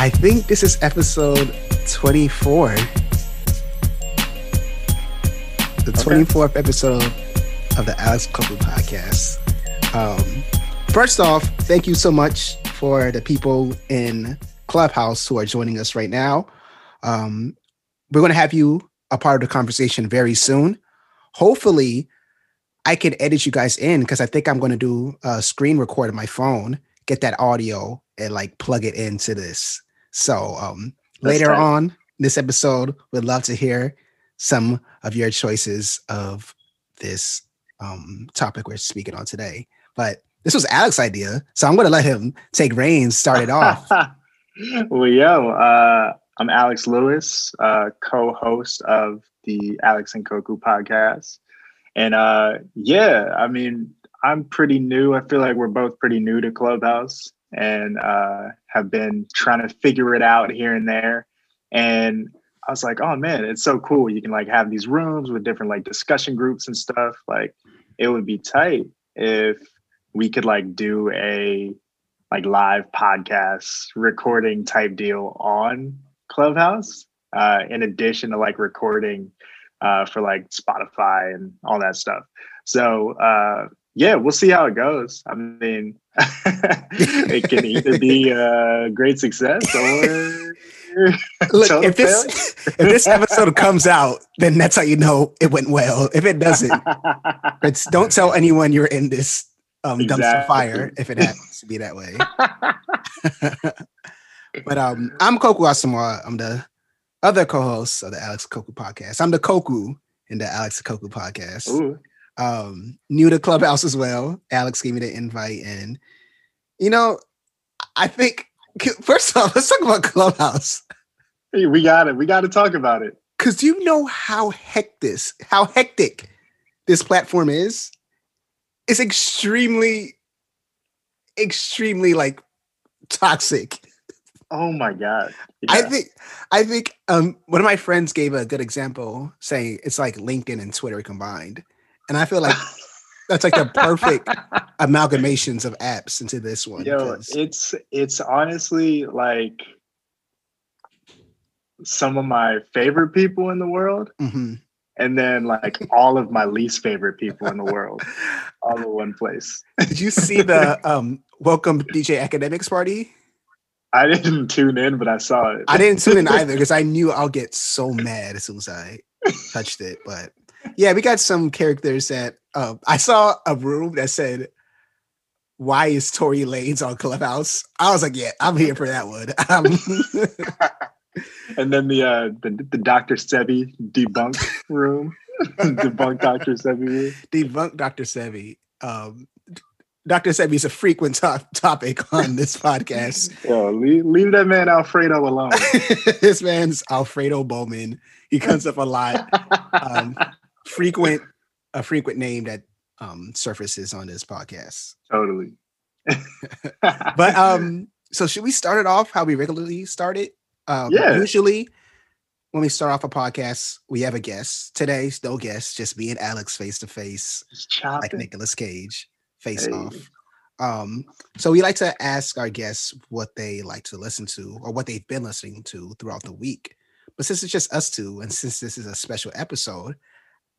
I think this is episode 24. The 24th episode of the Alex Koku podcast. Um, first off, thank you so much for the people in Clubhouse who are joining us right now. Um, we're going to have you a part of the conversation very soon. Hopefully, I can edit you guys in because I think I'm going to do a screen record on my phone, get that audio, and like plug it into this. So um, later on this episode, we'd love to hear some of your choices of this um, topic we're speaking on today. But this was Alex's idea, so I'm going to let him take reins, start it off. well, yo, uh, I'm Alex Lewis, uh, co-host of the Alex and Koku podcast, and uh, yeah, I mean, I'm pretty new. I feel like we're both pretty new to Clubhouse, and uh, have been trying to figure it out here and there. And I was like, oh man, it's so cool. You can like have these rooms with different like discussion groups and stuff. Like, it would be tight if we could like do a like live podcast recording type deal on Clubhouse, uh, in addition to like recording uh, for like Spotify and all that stuff. So uh, yeah, we'll see how it goes. I mean, it can either be a great success or Look, if this if this episode comes out, then that's how you know it went well. If it doesn't, it's don't tell anyone you're in this um, exactly. dumpster fire if it happens to be that way. but um, I'm Koku Asamoah. I'm the other co-host of the Alex Koku podcast. I'm the Koku in the Alex Koku podcast. Ooh. Um, new to Clubhouse as well. Alex gave me the invite, and you know, I think first off, let's talk about Clubhouse. Hey, we got it. We got to talk about it. Cause you know how hectic, how hectic this platform is? It's extremely, extremely like toxic. Oh my god! Yeah. I think I think um, one of my friends gave a good example, saying it's like LinkedIn and Twitter combined, and I feel like that's like the perfect amalgamations of apps into this one. Yo, it's it's honestly like some of my favorite people in the world. Mm-hmm. And then like all of my least favorite people in the world, all in one place. Did you see the um, welcome DJ Akademiks party? I didn't tune in, but I saw it. I didn't tune in either because I knew I'll get so mad as soon as I touched it. But yeah, we got some characters that um, I saw a room that said, "Why is Tory Lanez on Clubhouse?" I was like, "Yeah, I'm here for that one." Um, and then the uh, the, the Dr. Sebi debunk room, debunk Dr. Sebi debunk Dr. Sebi. Um, Dr. Sebi is a frequent to- topic on this podcast. Yo, leave, leave that man Alfredo alone. this man's Alfredo Bowman. He comes up a lot. Um, frequent, a frequent name that um, surfaces on this podcast. Totally. but um, so should we start it off how we regularly start it? Um, yeah. Usually, when we start off a podcast, we have a guest. Today's no guest, just me and Alex face to face, like Nicolas Cage face hey. off. Um, so we like to ask our guests what they like to listen to or what they've been listening to throughout the week. But since it's just us two, and since this is a special episode,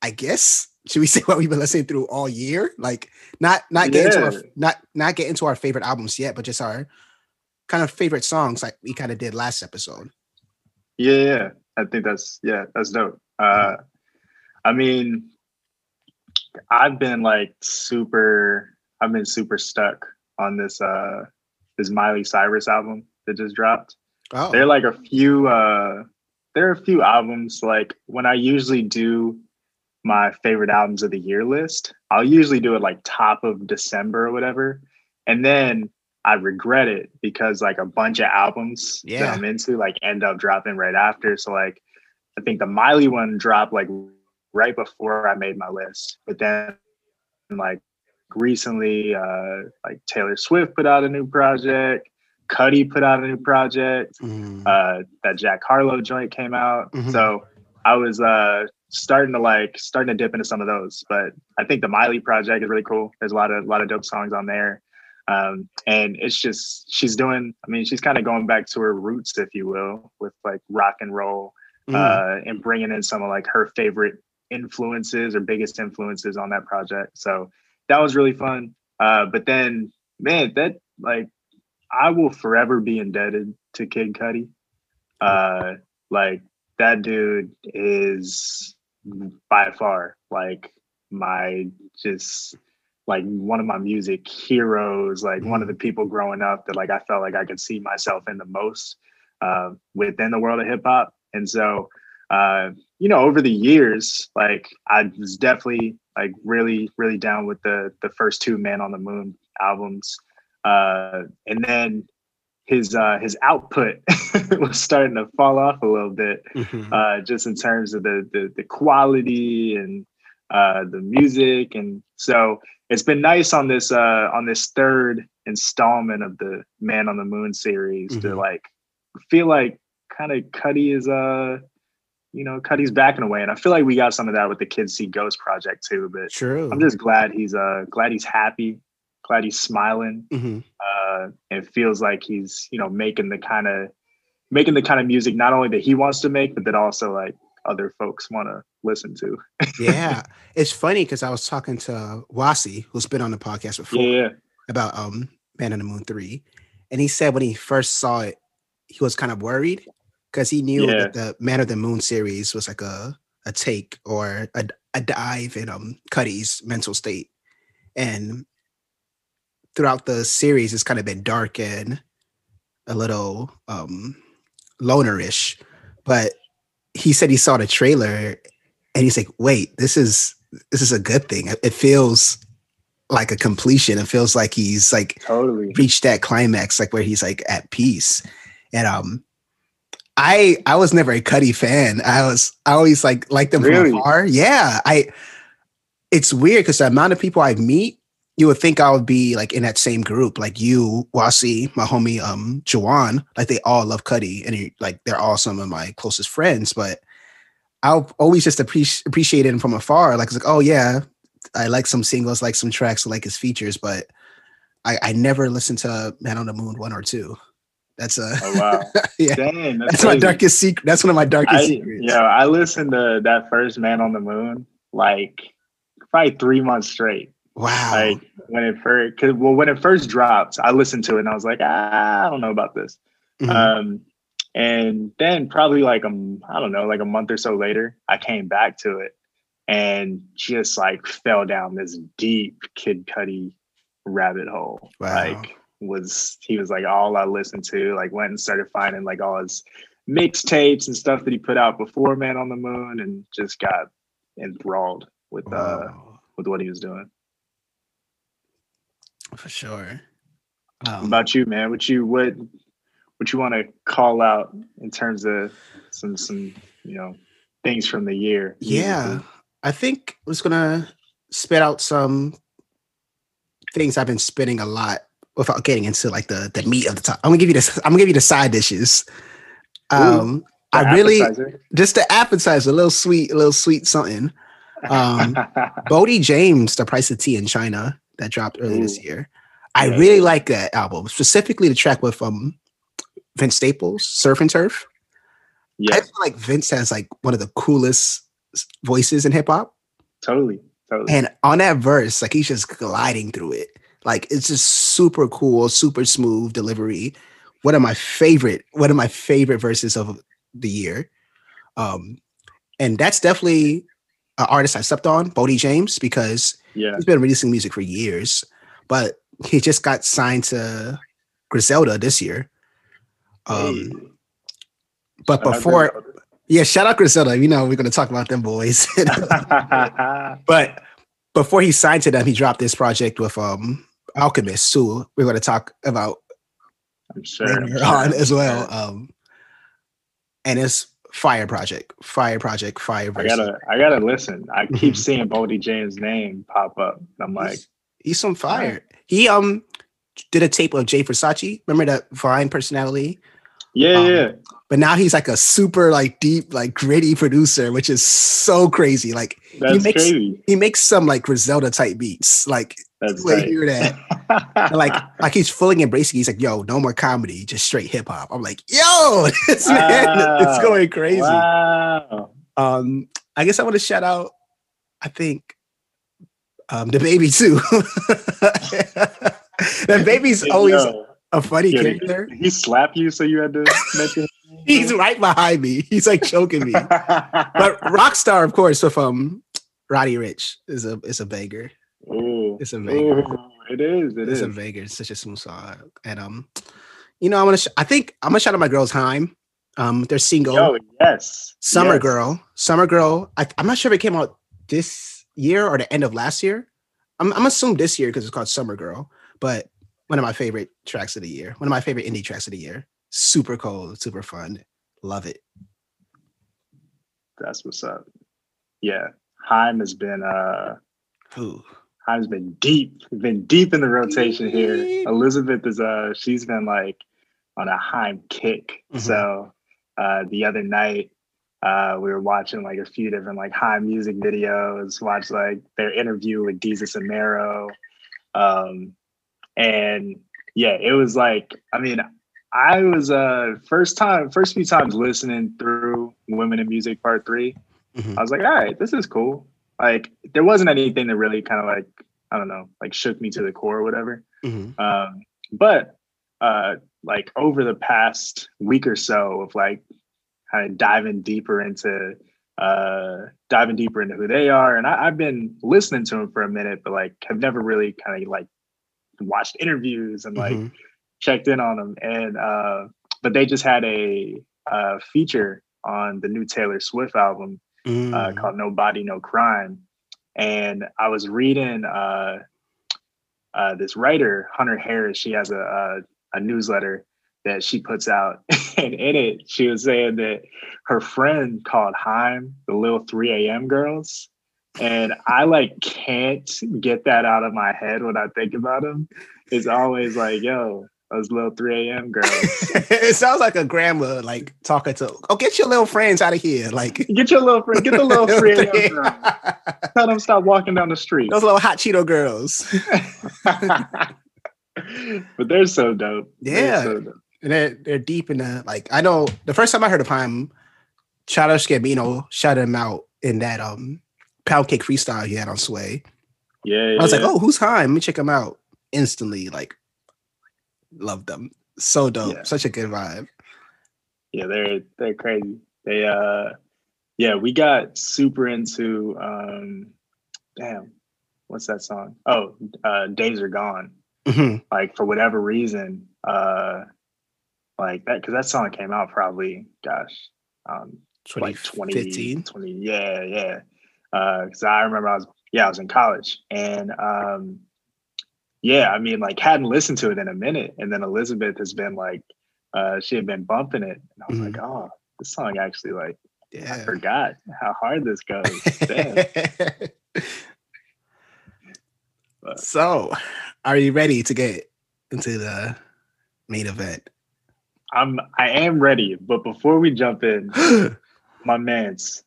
I guess should we say what we've been listening through all year? Like not not get yeah. into our not not get into our favorite albums yet, but just our kind of favorite songs like we kind of did last episode. Yeah, yeah. I think that's yeah, that's dope. Uh I mean I've been like super I've been super stuck on this uh this Miley Cyrus album that just dropped. Oh. There are like a few uh there are a few albums like when I usually do my favorite albums of the year list, I'll usually do it like top of December or whatever. And then I regret it because like a bunch of albums yeah. that I'm into like end up dropping right after. So like I think the Miley one dropped like right before I made my list. But then like recently uh like Taylor Swift put out a new project, Cudi put out a new project, mm. uh that Jack Harlow joint came out. Mm-hmm. So I was uh starting to like starting to dip into some of those. But I think the Miley project is really cool. There's a lot of a lot of dope songs on there. Um, and it's just she's doing. I mean, she's kind of going back to her roots, if you will, with like rock and roll, mm. uh, and bringing in some of like her favorite influences or biggest influences on that project. So that was really fun. Uh, but then, man, that like I will forever be indebted to Kid Cudi. Uh, like that dude is by far like my just like one of my music heroes, like one of the people growing up that like I felt like I could see myself in the most uh, within the world of hip hop. And so, uh, you know, over the years, like I was definitely like really, really down with the the first two Man on the Moon albums, uh, and then his uh, his output was starting to fall off a little bit, mm-hmm. uh, just in terms of the the, the quality and uh, the music, and so it's been nice on this uh, on this third installment of the Man on the Moon series mm-hmm. to like feel like kind of Cudi is uh you know Cudi's backing away, and I feel like we got some of that with the Kids See Ghost project too. But True. I'm just glad he's uh glad he's happy glad he's smiling. Mm-hmm. Uh, and it feels like he's, you know, making the kind of making the kind of music not only that he wants to make, but that also like other folks want to listen to. yeah, it's funny because I was talking to Wasi, who's been on the podcast before, yeah. about um Man on the Moon three, and he said when he first saw it, he was kind of worried because he knew yeah. that the Man of the Moon series was like a a take or a, a dive in um Cudi's mental state, and throughout the series it's kind of been dark and a little um lonerish but he said he saw the trailer and he's like wait this is this is a good thing. It feels like a completion. It feels like he's like totally. reached that climax like where he's like at peace. And um i i was never a cudi fan. I was i always like liked them really? from afar. Yeah i it's weird because the amount of people i meet you would think I would be like in that same group, like you, Wasi, my homie, um, Jawan, like they all love Cudi and he, like they're all some of my closest friends. But I'll always just appreciate appreciate him from afar. Like it's like, oh yeah, I like some singles, like some tracks, I like his features, but I, I never listened to Man on the Moon one or two. That's a oh, wow. yeah. Dang, that's, that's my darkest secret. That's one of my darkest I, secrets. Yeah, I listened to that first Man on the Moon like probably three months straight. Wow. Like when it first, cause, well, when it first dropped, I listened to it and I was like, ah, I don't know about this. Mm-hmm. Um, and then probably like um, I don't know, like a month or so later, I came back to it and just like fell down this deep Kid Cudi rabbit hole. Wow. Like was he was like all I listened to. Like went and started finding like all his mixtapes and stuff that he put out before Man on the Moon, and just got enthralled with uh, wow. uh with what he was doing for sure. Um, about you, man? What you what what you want to call out in terms of some some you know things from the year? Yeah, I think I was gonna spit out some things I've been spitting a lot without getting into like the the meat of the top. I'm gonna give you this. I'm gonna give you the side dishes. Um, Ooh, I really appetizer. just the appetizer, a little sweet, a little sweet something. Um, Boldy James, the price of tea in China that dropped early Ooh. this year. I yeah. really like that album, specifically the track with um Vince Staples, Surf and Turf. Yeah. I feel like Vince has like one of the coolest voices in hip hop. Totally. Totally. And on that verse, like he's just gliding through it. Like it's just super cool, super smooth delivery. One of my favorite, one of my favorite verses of the year. Um, and that's definitely artist I stepped on, Boldy James, because yeah. He's been releasing music for years, but he just got signed to Griselda this year. Um, hey. But before, yeah, shout out Griselda. You know, we're going to talk about them boys. but before he signed to them, he dropped this project with um, Alchemist, who we're going to talk about I'm sure, later I'm sure, on as well. Um, and it's Fire Project, Fire Project, Fire. I gotta, I gotta listen. I keep seeing Boldy James' name pop up. I'm like, he's, he's some fire. He um did a tape of Jay Versace. Remember that Vine personality? Yeah, um, yeah. But now he's like a super like deep, like gritty producer, which is so crazy. Like That's he makes crazy. he makes some like Griselda type beats. Like That's tight. hear that. Like like he's fully embracing. He's like, "Yo, no more comedy, just straight hip hop." I'm like, "Yo, this man, it's going crazy." Wow. Um, I guess I want to shout out. I think um DaBaby too. the baby's always yo, a funny yo, character. He slap you so you had to mention? He's right behind me. He's like choking me. But Rockstar, of course, with um Roddy Ricch is a is a banger. Ooh. It's a banger. Ooh, it is. It It's is. a banger. It's such a smooth song. And um, you know, I'm gonna. Sh- I think I'm gonna shout out my girls Haim. Um, they're single Yo, yes. "Summer yes. Girl." Summer Girl. I, I'm not sure if it came out this year or the end of last year. I'm I'm assuming this year because it's called "Summer Girl." But one of my favorite tracks of the year. One of my favorite indie tracks of the year. Super cold, super fun. Love it. That's what's up. Yeah. Haim has been uh Ooh. Haim's been deep, been deep in the rotation here. Elizabeth is uh she's been like on a Haim kick. Mhm. So uh the other night uh we were watching like a few different like Haim music videos, watched like their interview with Desus and Mero. Um and yeah, it was like, I mean, I was uh first time, first few times listening through Women in Music Part Three. Mhm. I was like, all right, this is cool. Like there wasn't anything that really kind of like, I don't know, like shook me to the core or whatever. Mhm. Um, but uh like over the past week or so of like kind of diving deeper into uh diving deeper into who they are. And I, I've been listening to them for a minute, but like have never really kind of like watched interviews and like Mhm. checked in on them and uh but they just had a uh feature on the new Taylor Swift album uh Mm. called No Body No Crime and I was reading uh uh this writer Hunter Harris she has a a, a newsletter that she puts out and in it she was saying that her friend called Haim the little 3 a.m. girls and I like can't get that out of my head when I think about them. It's always like, yo, those little 3 a.m. girls. it sounds like a grandma like talking to oh get your little friends out of here like Get your little friend, get the little 3 a.m. girls. Tell them stop walking down the street. those little hot cheeto girls but they're so dope. They're Yeah. so dope. and they're, they're deep in the like i know the first time i heard of him Childish Gambino shouted him out in that um pound cake freestyle he had on sway Yeah, i was like oh who's Haim? let me check him out instantly like loved them so dope Yeah. such a good vibe yeah, they're they're crazy. They uh yeah, we got super into um damn, what's that song? Oh, uh Days Are Gone. Mhm. Like for whatever reason, uh like that because that song came out probably, gosh, um like 20, 20 yeah, yeah. Uh because I remember I was yeah, I was in college and um yeah, I mean like hadn't listened to it in a minute. And then Elizabeth has been like uh she had been bumping it and I was like, oh, this song actually like I forgot how hard this goes. So are you ready to get into the main event I'm I am ready, but before we jump in, my man's,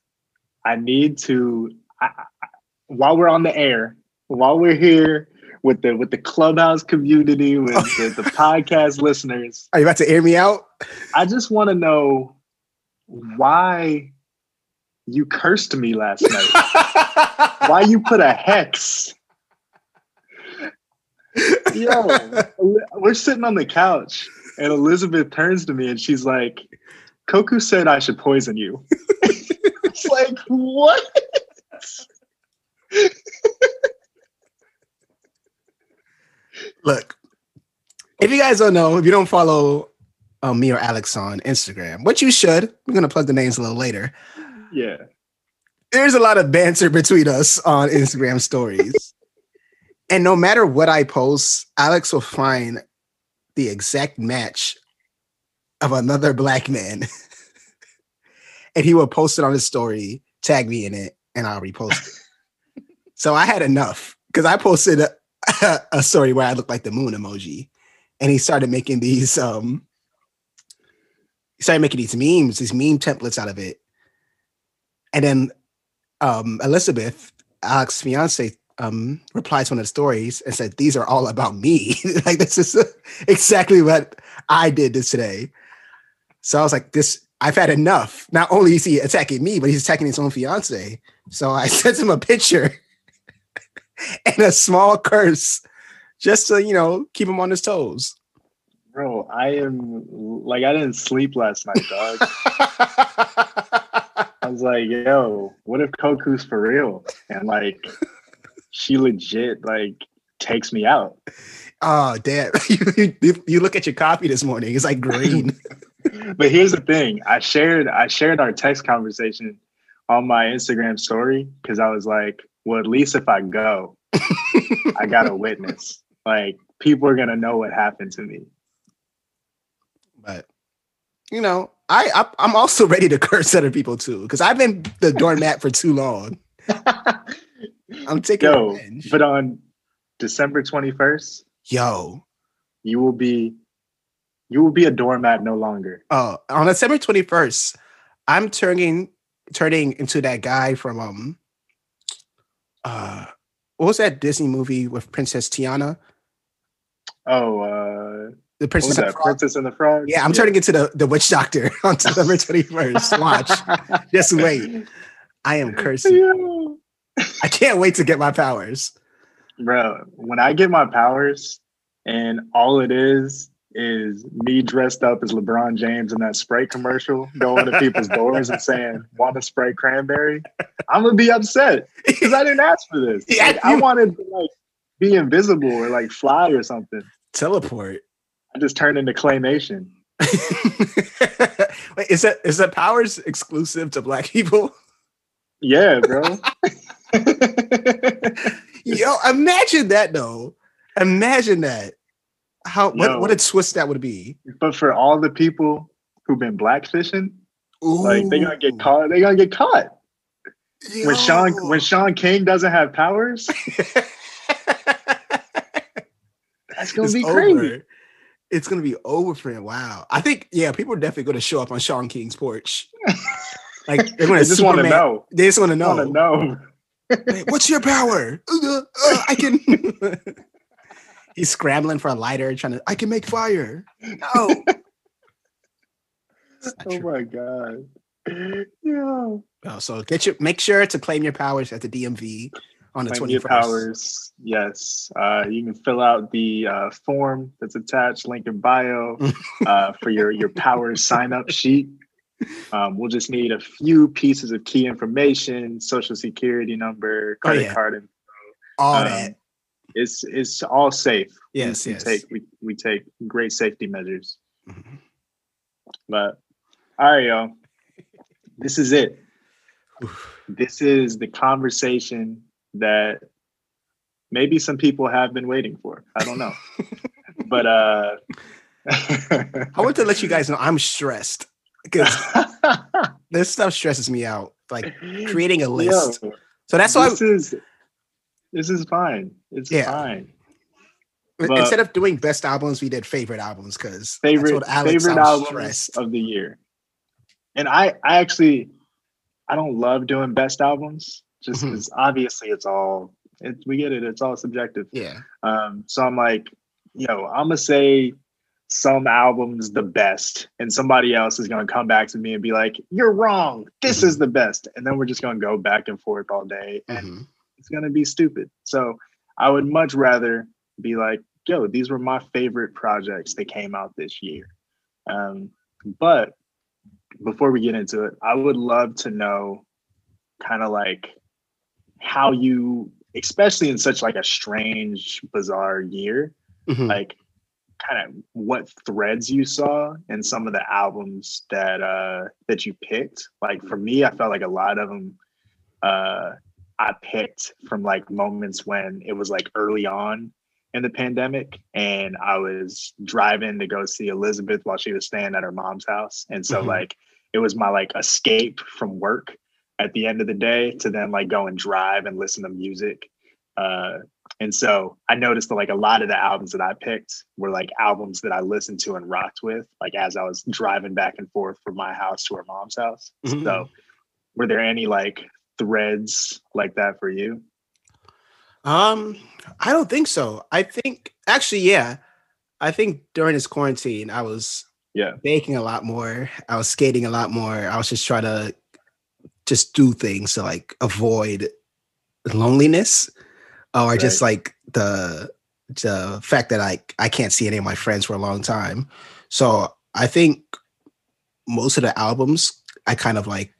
I need to I, I, while we're on the air, while we're here with the with the clubhouse community, with the, the podcast listeners, are you about to air me out I just want to know why you cursed me last night. why you put a hex? Yo, we're sitting on the couch, and Elizabeth turns to me and she's like, "Koku said I should poison you." it's like what? Look, if you guys don't know, if you don't follow um, me or Alex on Instagram, what you should, we're gonna plug the names a little later. Yeah, There's a lot of banter between us on Instagram stories. and no matter what I post, Alex will find the exact match of another black man. and he will post it on his story, tag me in it, and I'll repost it. so I had enough because I posted a, story where I looked like the moon emoji. And he started making these um he started making these memes, these meme templates out of it. And then um Elizabeth, Alex's fiance, um replied to one of the stories and said, "These are all about me." like this is exactly what I did this today. So I was like, "This I've had enough." Not only is he attacking me, but he's attacking his own fiance. So I sent him a picture and a small curse, just to you know keep him on his toes. Bro, I am like I didn't sleep last night, dog. I was like, yo, what if Koku's for real? And like she legit like takes me out. Oh damn! you, you, you look at your copy this morning; it's like green. but here's the thing: I shared I shared our text conversation on my Instagram story because I was like, well, at least if I go, I got a witness. Like people are gonna know what happened to me. But you know, I, I am also ready to curse other people too because I've been the doormat for too long. I'm taking Yo, revenge. But on December 21st, yo, you will be you will be a doormat no longer. Oh, on December 21st, I'm turning turning into that guy from um uh what was that Disney movie with Princess Tiana? Oh, uh the Princess, and the Princess and the Frog. Yeah, I'm yeah. turning into the, the witch doctor on December 21st. Watch. Just wait. I am cursing. Yeah. I can't wait to get my powers. Bro, when I get my powers and all it is is me dressed up as LeBron James in that Sprite commercial, going to people's doors and saying, "Want a Sprite cranberry?" I'm gonna be upset because I didn't ask for this. Yeah, like, I wanted to like be invisible or like fly or something. Teleport. I just turned into claymation. Wait, is that is that powers exclusive to black people? Yeah, bro. Yo, imagine that though. Imagine that. How what, what a twist that would be. But for all the people who've been blackfishing, Ooh. like they gonna get caught. They gonna get caught. Yo. When Shaun when Shaun King doesn't have powers, that's gonna it's be crazy. Over it's gonna be over for him. Wow. I think yeah, people are definitely gonna show up on Shaun King's porch. Like they're gonna just want to know. They just want to know. know. What's your power? Uh, uh, I can. He's scrambling for a lighter, trying to. I can make fire. No. oh my god. Yeah. Oh, so get your make sure to claim your powers at the DMV on the twenty first. Powers, yes. Uh, you can fill out the uh, form that's attached, link in bio, uh, for your your powers sign up sheet. Um, we'll just need a few pieces of key information, social security number, oh, credit oh, yeah. card info. All um, that. It's it's all safe. Yes, we, yes. We take we, we take great safety measures. Mm-hmm. But all right, y'all. This is it. this is the conversation that maybe some people have been waiting for. I don't know. but uh I want to let you guys know I'm stressed because this stuff stresses me out. Like creating a list. Yo, so that's why this is this is fine. It's yeah. fine. But Instead of doing best albums, we did favorite albums because favorite favorite albums stressed. of the year. And I I actually I don't love doing best albums just because mm-hmm. obviously it's all it, we get it it's all subjective yeah um so i'm like you know i'm gonna say some albums the best and somebody else is going to come back to me and be like you're wrong this mm-hmm. is the best and then we're just going to go back and forth all day and mm-hmm. It's going to be stupid. So i would much rather be like yo these were my favorite projects that came out this year. Um, but before we get into it i would love to know kind of like how you especially in such like a strange bizarre year mm-hmm. like kind of what threads you saw in some of the albums that uh that you picked. Like for me i felt like a lot of them uh i picked from like moments when it was like early on in the pandemic and i was driving to go see elizabeth while she was staying at her mom's house and so mm-hmm. like it was my like escape from work at the end of the day to then like go and drive and listen to music. Uh, and so I noticed that like a lot of the albums that I picked were like albums that I listened to and rocked with, like as I was driving back and forth from my house to her mom's house. Mm-hmm. So were there any like threads like that for you? Um, I don't think so. I think actually, yeah. I think during this quarantine, I was yeah baking a lot more. I was skating a lot more. I was just trying to just do things to like avoid loneliness or right. just like the the fact that I I can't see any of my friends for a long time. So I think most of the albums I kind of like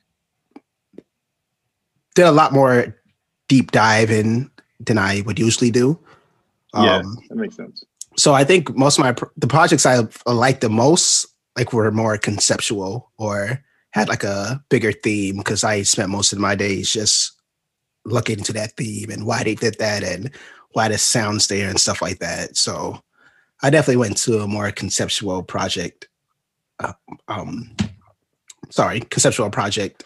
did a lot more deep dive in than I would usually do. Yeah, um, that makes sense. So I think most of my the projects I like the most like were more conceptual or had like a bigger theme because I spent most of my days just looking into that theme and why they did that and why the sounds there and stuff like that. So I definitely went to a more conceptual project. Uh, um, sorry, conceptual project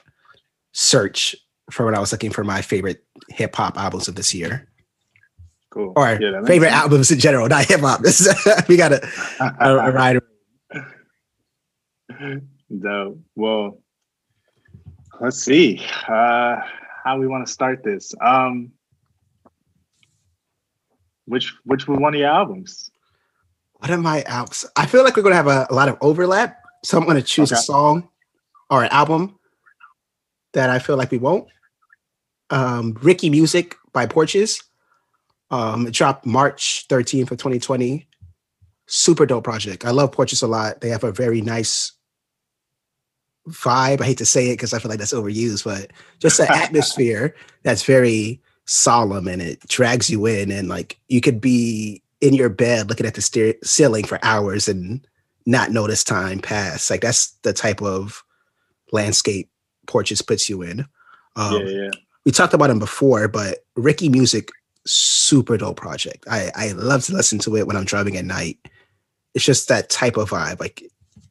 search for when I was looking for my favorite hip hop albums of this year. Cool. Or yeah, favorite sense. albums in general, not hip hop. we got a, a, a ride. No, well, let's see uh, how we want to start this. Um, which which one of your albums? What are my albums? I feel like we're gonna have a, a lot of overlap, so I'm gonna choose okay. a song or an album that I feel like we won't. Um, Ricky Music by Porches. Um, it dropped March 13th of 2020. Super dope project. I love Porches a lot. They have a very nice vibe. I hate to say it because I feel like that's overused, but just the atmosphere that's very solemn and it drags you in. And like you could be in your bed looking at the steer- ceiling for hours and not notice time pass. Like that's the type of landscape Porches puts you in. Um, yeah, yeah. We talked about him before, but Ricky Music, super dope project. I, I love to listen to it when I'm driving at night. It's just that type of vibe. Like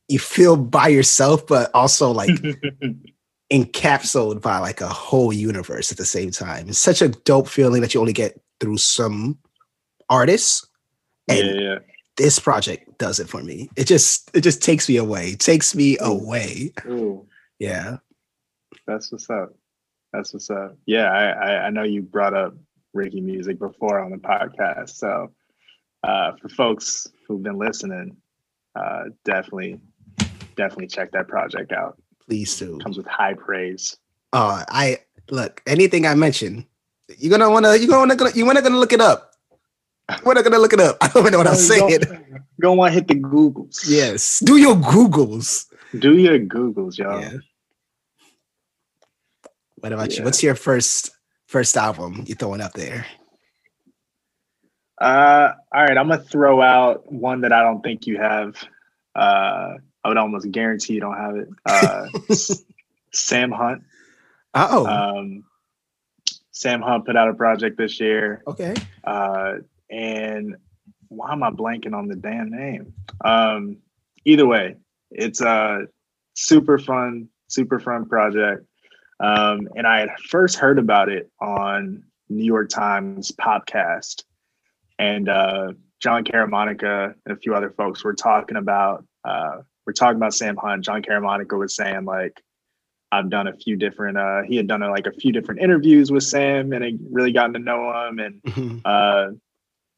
you feel by yourself, but also like encapsulated by like a whole universe at the same time. It's such a dope feeling that you only get through some artists. And yeah, yeah. this project does it for me. It just it just takes me away. It takes me away. Ooh. Yeah. That's what's up. That's what's up. Yeah, I, I, I know you brought up Ricky music before on the podcast. So uh, for folks who've been listening, uh, definitely definitely check that project out. Please do. Comes with high praise. Uh, I look anything I mention, you're gonna wanna you're gonna wanna you wanna gonna look it up. We're not gonna look it up. I don't know what I'm saying. Go want to hit the Googles. Yes, do your Googles. Do your Googles, y'all. Yeah. What about yeah. you? What's your first first album you throwing up there? Uh, all right, I'm gonna throw out one that I don't think you have. Uh, I would almost guarantee you don't have it. Uh, Sam Hunt. Oh. Um, Sam Hunt put out a project this year. Okay. Uh, and why am I blanking on the damn name? Um, either way, it's a super fun, super fun project. Um, and I had first heard about it on New York Times podcast, and uh, Jon Caramanica and a few other folks were talking about uh, we're talking about Sam Hunt. Jon Caramanica was saying like, I've done a few different. Uh, he had done uh, like a few different interviews with Sam, and I really gotten to know him. And mm-hmm. uh,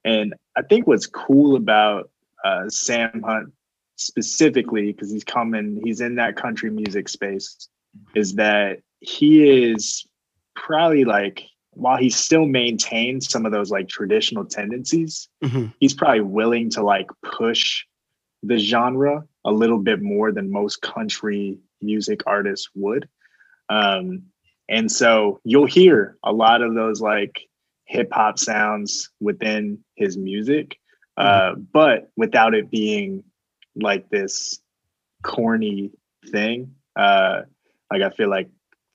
and I think what's cool about uh, Sam Hunt specifically, because he's coming, he's in that country music space, is that he is probably like while he still maintains some of those like traditional tendencies, mm-hmm. he's probably willing to like push the genre a little bit more than most country music artists would. Um, and so you'll hear a lot of those like hip hop sounds within his music, uh, mm-hmm. but without it being like this corny thing. Uh, like I feel like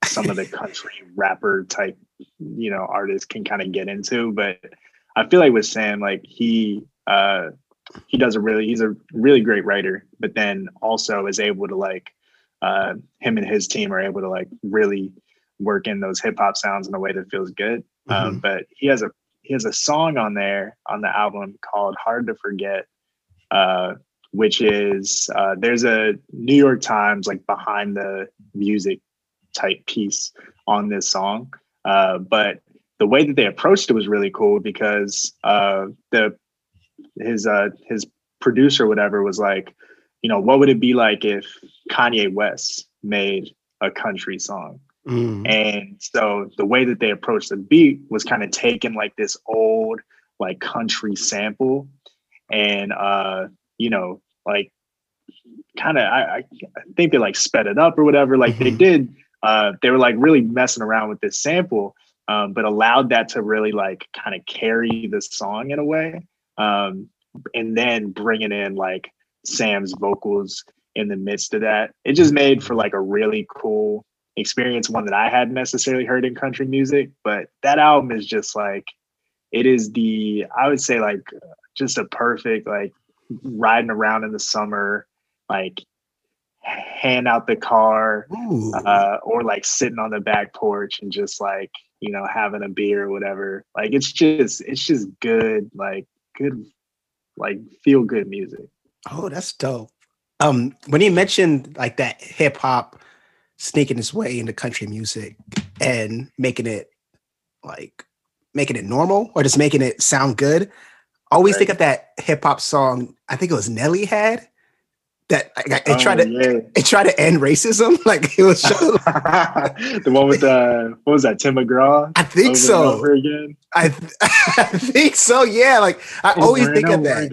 some of the country rapper type, you know, artists can kind of get into, but I feel like with Sam, like he uh, he does a really he's a really great writer, but then also is able to like uh, him and his team are able to like really work in those hip hop sounds in a way that feels good. Um, mm-hmm. Um, but he has a he has a song on there on the album called "Hard to Forget," uh, which is uh, there's a New York Times like behind the music type piece on this song. Uh, but the way that they approached it was really cool because uh, the his uh, his producer whatever was like, you know, what would it be like if Kanye West made a country song? Mm. And so the way that they approached the beat was kind of taking like this old like country sample and uh you know like kind of I, I think they like sped it up or whatever like mm-hmm. they did uh they were like really messing around with this sample um but allowed that to really like kind of carry the song in a way um and then bringing in like Sam's vocals in the midst of that. It just made for like a really cool experience one that I hadn't necessarily heard in country music but that album is just like it is the I would say like just a perfect like riding around in the summer, like hand out the car, uh, or like sitting on the back porch and just like you know having a beer or whatever. Like it's just it's just good, like good, like feel good music. Oh, that's dope. Um, when you mentioned like that hip hop sneaking its way into country music and making it like making it normal or just making it sound good. I always right. think of that hip hop song. I think it was Nelly had that it oh, tried to yeah. it tried to end racism. Like it was the one with the what was that Tim McGraw? I think so. Again. I th- I think so. Yeah. Like I over always think of that.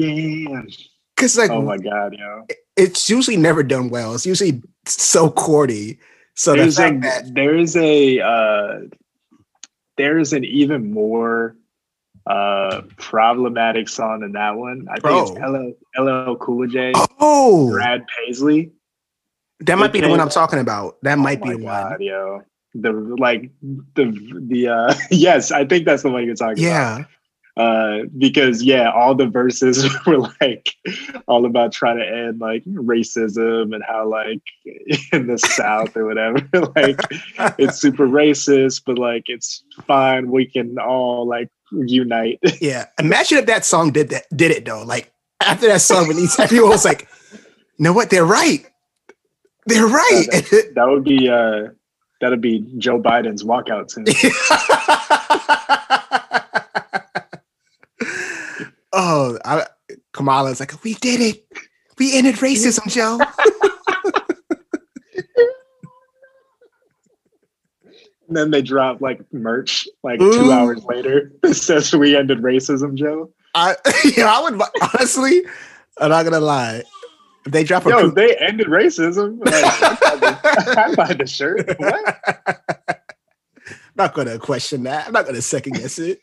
Because like oh my god, yo, it's usually never done well. It's usually so corny. So there's the a, that there is a uh, there's an even more uh problematic song than that one. I think it's LL, LL Cool J. Oh, Brad Paisley. That might be the one I'm talking about. That oh might be the God, one. Yo, the like the the uh yes, I think that's the one you're talking yeah. about. Uh, because yeah, all the verses were like all about trying to end like racism and how like in the South or whatever, like it's super racist, but like it's fine. We can all like unite. Yeah, imagine if that song did that did it though. Like after that song released, everyone was like, "Know what? They're right. They're right." that, that would be uh, that'd be Joe Biden's walkout soon. oh, I, Kamala's like, we did it. We ended racism, Joe. And then they drop like merch like Ooh. two hours later that says we ended racism, Joe. I yeah, I would honestly, I'm not gonna lie. If they drop a Yo, they ended racism. Like, I buy the shirt. What? not gonna question that. I'm not gonna second guess it.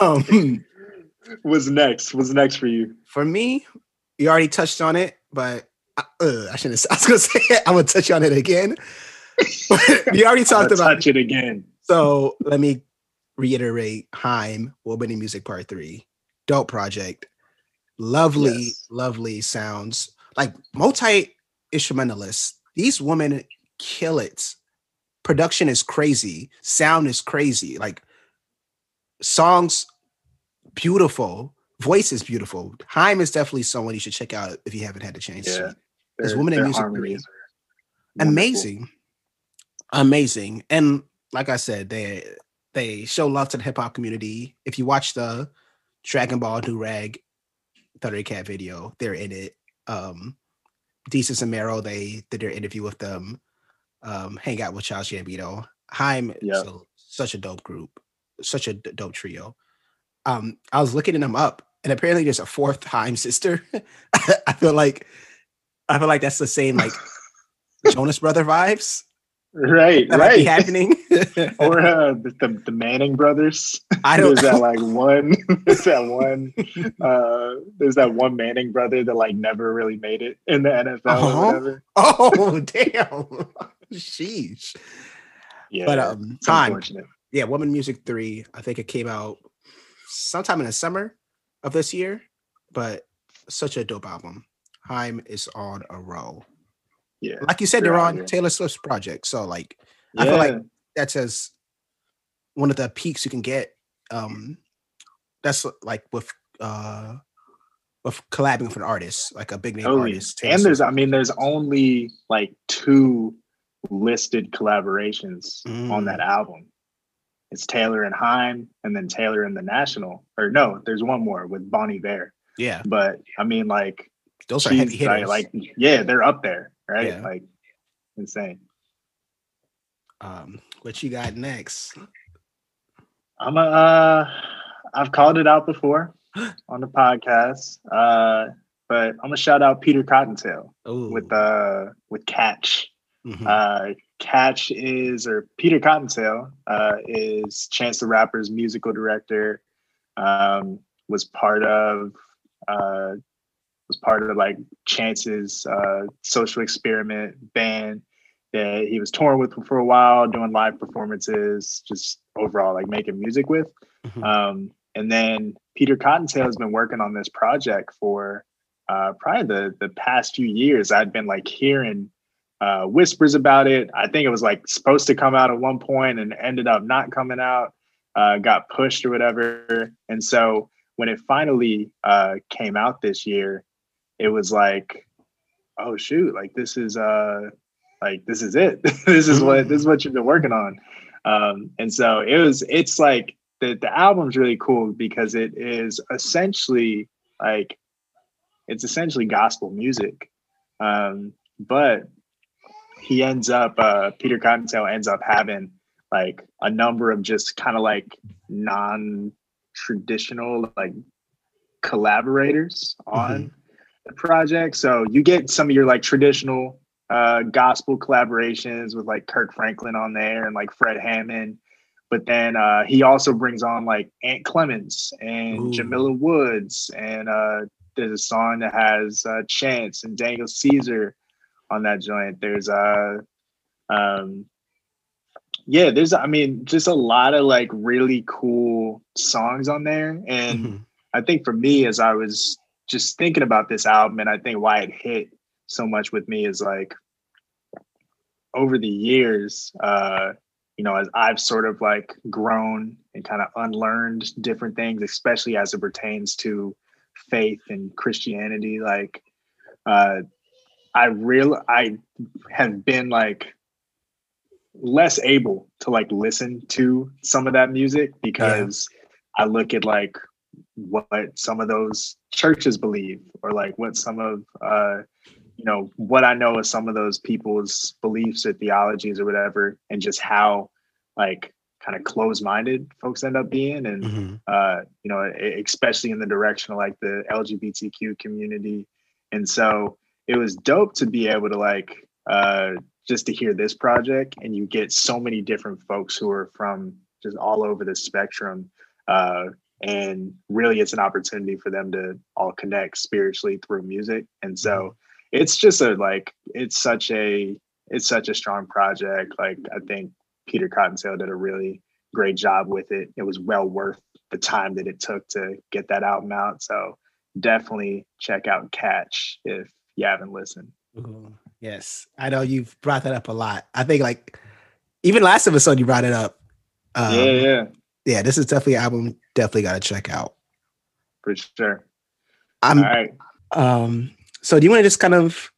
um What's next? What's next for you? For me, you already touched on it, but uh, I shouldn't. I was gonna say it. I'm gonna touch on it again. you already talked about touch it again. So let me reiterate: Haim, Woman in Music Part Three, dope project, lovely, yes. lovely sounds, like multi instrumentalists. These women kill it. Production is crazy. Sound is crazy. Like songs beautiful. Voice is beautiful. Haim is definitely someone you should check out if you haven't had the chance. Yeah, This woman in music three, amazing, amazing, and like I said, they they show love to the hip hop community. If you watch the Dragon Ball New Rag Thundercat video, they're in it. Um, Desus and Mero, they did their interview with them. Um, hang out with Charles Gambino. Haim, yep. so, such a dope group, such a dope trio um, I was looking them up, and apparently there's a fourth time sister. I feel like I feel like that's the same like Jonas Brother vibes. Right, that right. happening. or uh, the, the Manning brothers. I don't. there's that like one. There's that one. Uh, there's that one Manning brother that like never really made it in the NFL uh-huh. Oh damn! Sheesh. Yeah, but um, time. Yeah, Woman Music Three. I think it came out sometime in the summer of this year, but such a dope album. Haim is on a roll. Yeah. Like you said, they're on. Taylor Swift's project. So like yeah. I feel like that's as one of the peaks you can get. Um that's like with uh with collabing with an artist, like a big name artist. Taylor and there's Swift. I mean there's only like two listed collaborations mm. on that mm. album it's Taylor and Haim, and then Taylor and the National. Or no, there's one more with Bonnie Iver. Yeah, but I mean, like those are heavy hitters. Like, yeah, they're up there, right? Yeah. Like insane. Um, what you got next? I'm a. Uh, I've called it out before on the podcast, uh, but I'm gonna shout out Peter CottonTale Ooh. with uh with Catch. Mm-hmm. Uh, Catch is or Peter CottonTale uh, is Chance the Rapper's musical director. Um, was part of uh, was part of like Chance's uh, social experiment band that he was touring with for a while, doing live performances, just overall like making music with. Mm-hmm. Um, and then Peter CottonTale has been working on this project for uh, probably the the past few years. I'd been like hearing uh, whispers about it. I think it was like supposed to come out at one point and ended up not coming out, uh, got pushed or whatever. And so when it finally uh, came out this year, it was like, oh shoot, like this is uh like this is it. this is what this is what you've been working on. Um, and so it was it's like the the album's really cool because it is essentially like it's essentially gospel music. Um, but he ends up uh Peter CottonTale ends up having like a number of just kind of like non-traditional like collaborators on mm-hmm. Project. So you get some of your like traditional uh gospel collaborations with like Kirk Franklin on there and like Fred Hammond. But then uh he also brings on like Ant Clemons and Ooh. Jamila Woods and uh there's a song that has uh Chance and Daniel Caesar on that joint. There's uh um yeah, there's I mean just a lot of like really cool songs on there. And mm-hmm. I think for me as I was just thinking about this album and I think why it hit so much with me is like over the years, uh, you know, as I've sort of like grown and kind of unlearned different things, especially as it pertains to faith and Christianity, like uh I real I have been like less able to like listen to some of that music because yeah. I look at like what some of those churches believe or like what some of uh you know what I know of some of those people's beliefs or theologies or whatever and just how like kind of closed-minded folks end up being and mm-hmm. uh you know especially in the direction of like the LGBTQ community and so it was dope to be able to like uh just to hear this project and you get so many different folks who are from just all over the spectrum uh and really it's an opportunity for them to all connect spiritually through music and so mm-hmm. it's just a like it's such a it's such a strong project like i think peter cottontale did a really great job with it it was well worth the time that it took to get that album out so definitely check out catch if you haven't listened. Ooh, yes, I know you've brought that up a lot. I think like even last episode you brought it up. Um, yeah, yeah, yeah. This is definitely an album. Definitely got to check out for sure. I'm, All right. Um. So do you want to just kind of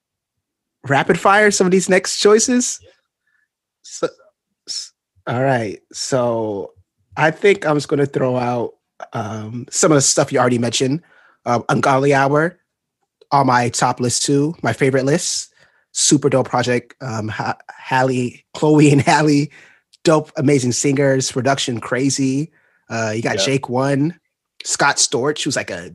rapid fire some of these next choices? So, all right. So I think I'm just going to throw out um, some of the stuff you already mentioned. Uh, Ungodly Hour, on my top list too. My favorite list, super dope project. Um, ha- Halle, Chloe and Halle, dope, amazing singers. Production crazy. Uh, you got yeah. Jake One, Scott Storch, who's like a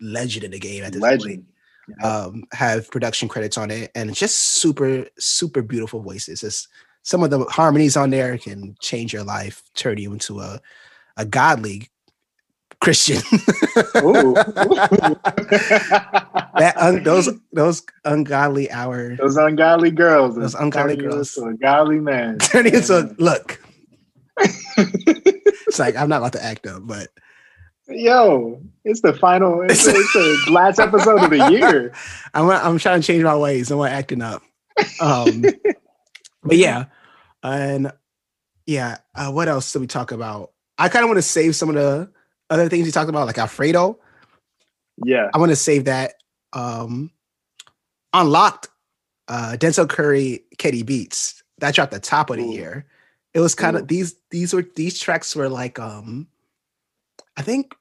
legend in the game at this legend. point. Yeah. Um, have production credits on it, and just super, super beautiful voices. It's, some of the harmonies on there can change your life, turn you into a a godly Christian. that un, those those ungodly hours. those ungodly girls those ungodly girls ungodly man turning into look. it's like I'm not about to act up, but yo, it's the final. It's, it's the last episode of the year. I'm I'm trying to change my ways. I'm not acting up. Um, but yeah, and yeah, uh, what else did we talk about? I kind of want to save some of the other things you talked about, like Alfredo. Yeah. I want to save that. Um Unlocked, uh Denzel Curry, Kenny Beats. That dropped the top of the Ooh. year. It was kind of these these were these tracks were like um I think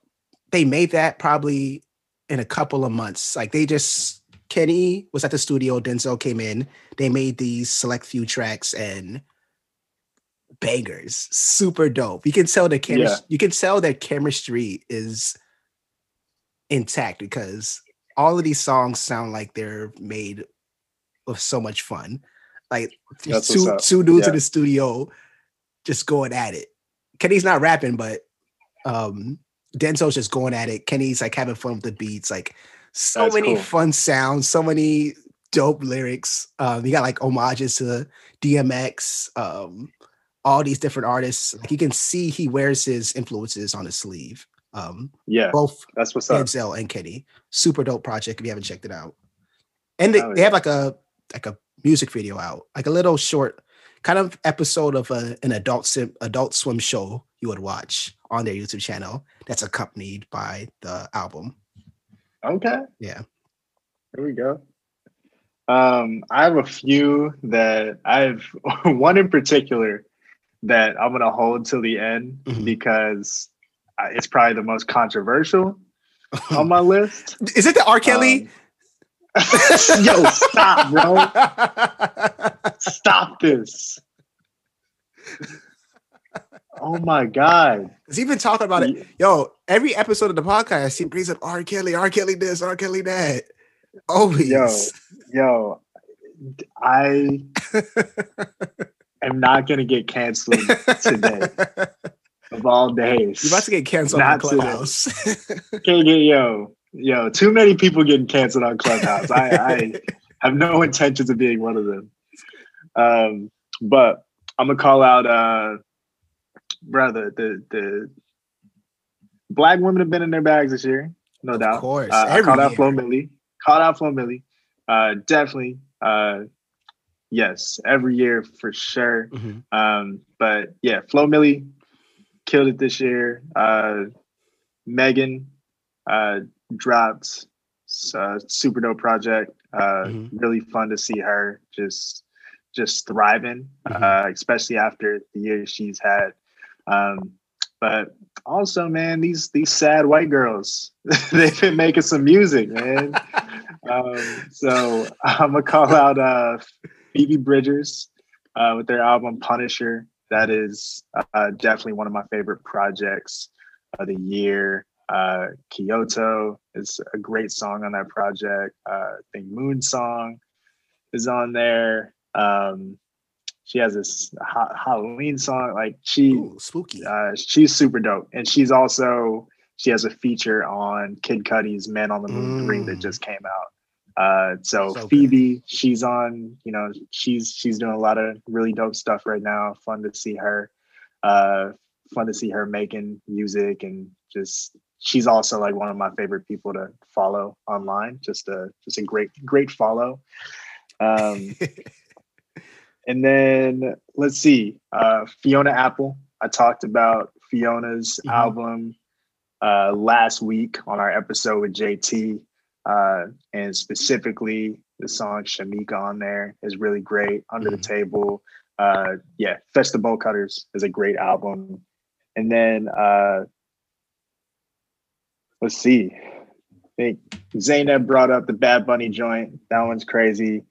they made that probably in a couple of months. Like they just Kenny was at the studio, Denzel came in, they made these select few tracks and bangers, super dope. You can tell the chemistry, yeah. you can tell that chemistry is intact because all of these songs sound like they're made with so much fun. Like two two dudes yeah. in the studio just going at it. Kenny's not rapping, but um Denzel's just going at it. Kenny's like having fun with the beats. Like so That's many cool. fun sounds, so many dope lyrics. Um, you got like homages to DMX, um, all these different artists. Like you can see he wears his influences on his sleeve. Um, yeah, both that's what's Denzel up. and Kenny. Super dope project if you haven't checked it out. And they, oh, they have like a like a music video out, like a little short kind of episode of a, an adult sim, adult swim show you would watch on their YouTube channel that's accompanied by the album. Okay. Yeah. There we go. Um, I have a few that I have one in particular that I'm gonna hold till the end mm-hmm. because it's probably the most controversial on my list. Is it the R. Kelly? Um, Yo, stop, bro. stop this. Oh my god. Has he been talking about it? Yo, every episode of the podcast, he brings up R. Kelly, R. Kelly this, R. Kelly that. Always. Yo, yo, I am not gonna get canceled today. Of all days. You're about to get canceled on Clubhouse. Can't get yo. Yo, too many people getting canceled on Clubhouse. I, I have no intentions of being one of them. Um, but I'm gonna call out uh brother, the the black women have been in their bags this year, no of doubt. Of course. Uh, I called out Flo Milli, Called out Flo Milli. Uh definitely. Uh yes, every year for sure. Mm-hmm. Um, but yeah, Flo Milli killed it this year. Uh Megan, uh dropped a super dope project. Uh, mm-hmm. Really fun to see her just just thriving, mm-hmm. uh, especially after the year she's had. Um, but also, man, these these sad white girls, they've been making some music, man. um, so I'm gonna call out uh, Phoebe Bridgers uh, with their album Punisher. That is uh, definitely one of my favorite projects of the year. Uh, Kyoto is a great song on that project. Uh, I think Moon Song is on there. Um, she has this ha- Halloween song. Like she, Ooh, spooky. Uh, she's super dope, and she's also she has a feature on Kid Cudi's "Man on the Moon" mm. three that just came out. Uh, so, so Phoebe, good. she's on. You know, she's she's doing a lot of really dope stuff right now. Fun to see her. Uh, fun to see her making music and just she's also like one of my favorite people to follow online. Just a just a great great follow. Um, and then let's see, uh, Fiona Apple. I talked about Fiona's mm-hmm. album uh, last week on our episode with JT, uh, and specifically the song Shameika on there is really great. Under the Table, uh, yeah, Bolt Cutters is a great album. And then uh, let's see. I think Zaynab brought up the Bad Bunny joint. That one's crazy.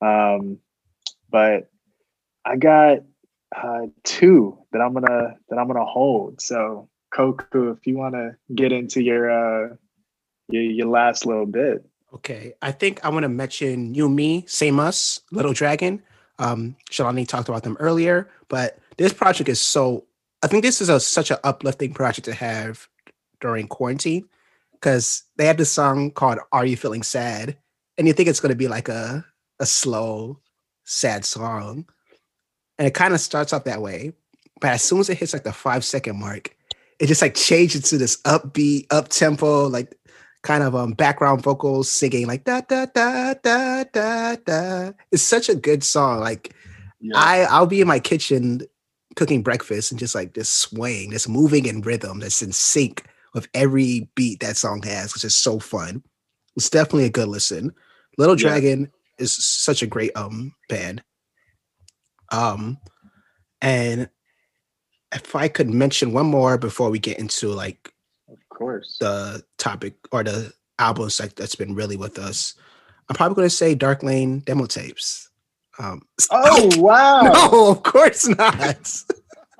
Um, but I got uh, two that I'm gonna that I'm gonna hold. So Koku, if you want to get into your uh your, your last little bit. Okay, I think I want to mention New Me, Same Us, Little Dragon. Um, Shalani talked about them earlier, but this project is so. I think this is a such an uplifting project to have during quarantine because they have this song called "Are You Feeling Sad," and you think it's going to be like a a slow, sad song, and it kind of starts out that way, but as soon as it hits like the five second mark, it just like changes to this upbeat, up tempo, like kind of um background vocals singing like da da da da da da. It's such a good song. Like yeah. I I'll be in my kitchen cooking breakfast and just like just swaying, just moving in rhythm, that's in sync with every beat that song has, which is so fun. It's definitely a good listen. Little yeah. Dragon is such a great um band. Um and if I could mention one more before we get into like course the topic or the albums like that's been really with us, I'm probably going to say Dark Lane demo tapes. Um, oh wow! No, of course not.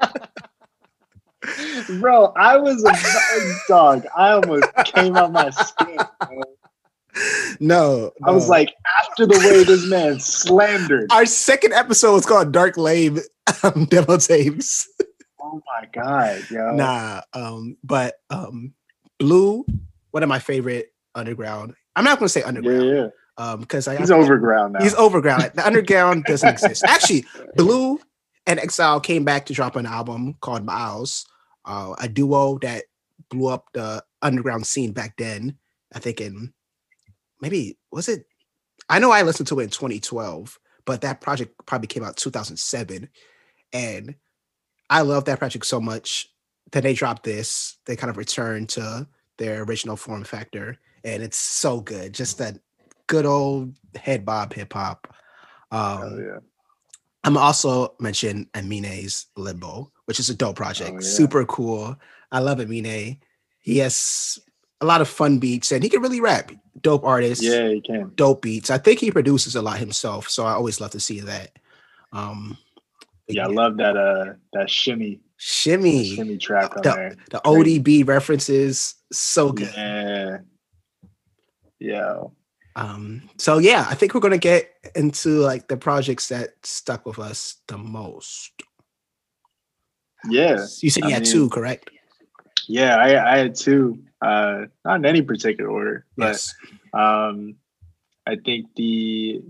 Bro, I was a dog. I almost came out my skin. Bro. No, I was like, after the way this man slandered. Our second episode was called Dark Lane um, demo tapes. Oh my god, yo. Nah, um, but um, Blu, one of my favorite underground. I'm not going to say underground. Yeah, yeah. Um, because he's overground now. He's overground. the underground doesn't exist. Actually, Blu and Exile came back to drop an album called Miles, uh, a duo that blew up the underground scene back then. I think in maybe was it? I know I listened to it in 2012, but that project probably came out 2007, and I love that project so much that they dropped this. They kind of returned to their original form factor, and it's so good. Just that good old head bob hip hop. Um, yeah. I'm also mention Amine's Limbo, which is a dope project. Oh, yeah. Super cool. I love Amine. He has a lot of fun beats and he can really rap. Dope artist. Yeah, he can. Dope beats. I think he produces a lot himself, so I always love to see that. Um, yeah, I love that uh that shimmy shimmy shimmy track on the, there. The ODB references so good. Yeah. Yeah. Um, so yeah, I think we're gonna get into like the projects that stuck with us the most. Yeah. You said you I had mean, two, correct? Yeah, I, I had two. Uh not in any particular order, but Yes. um I think the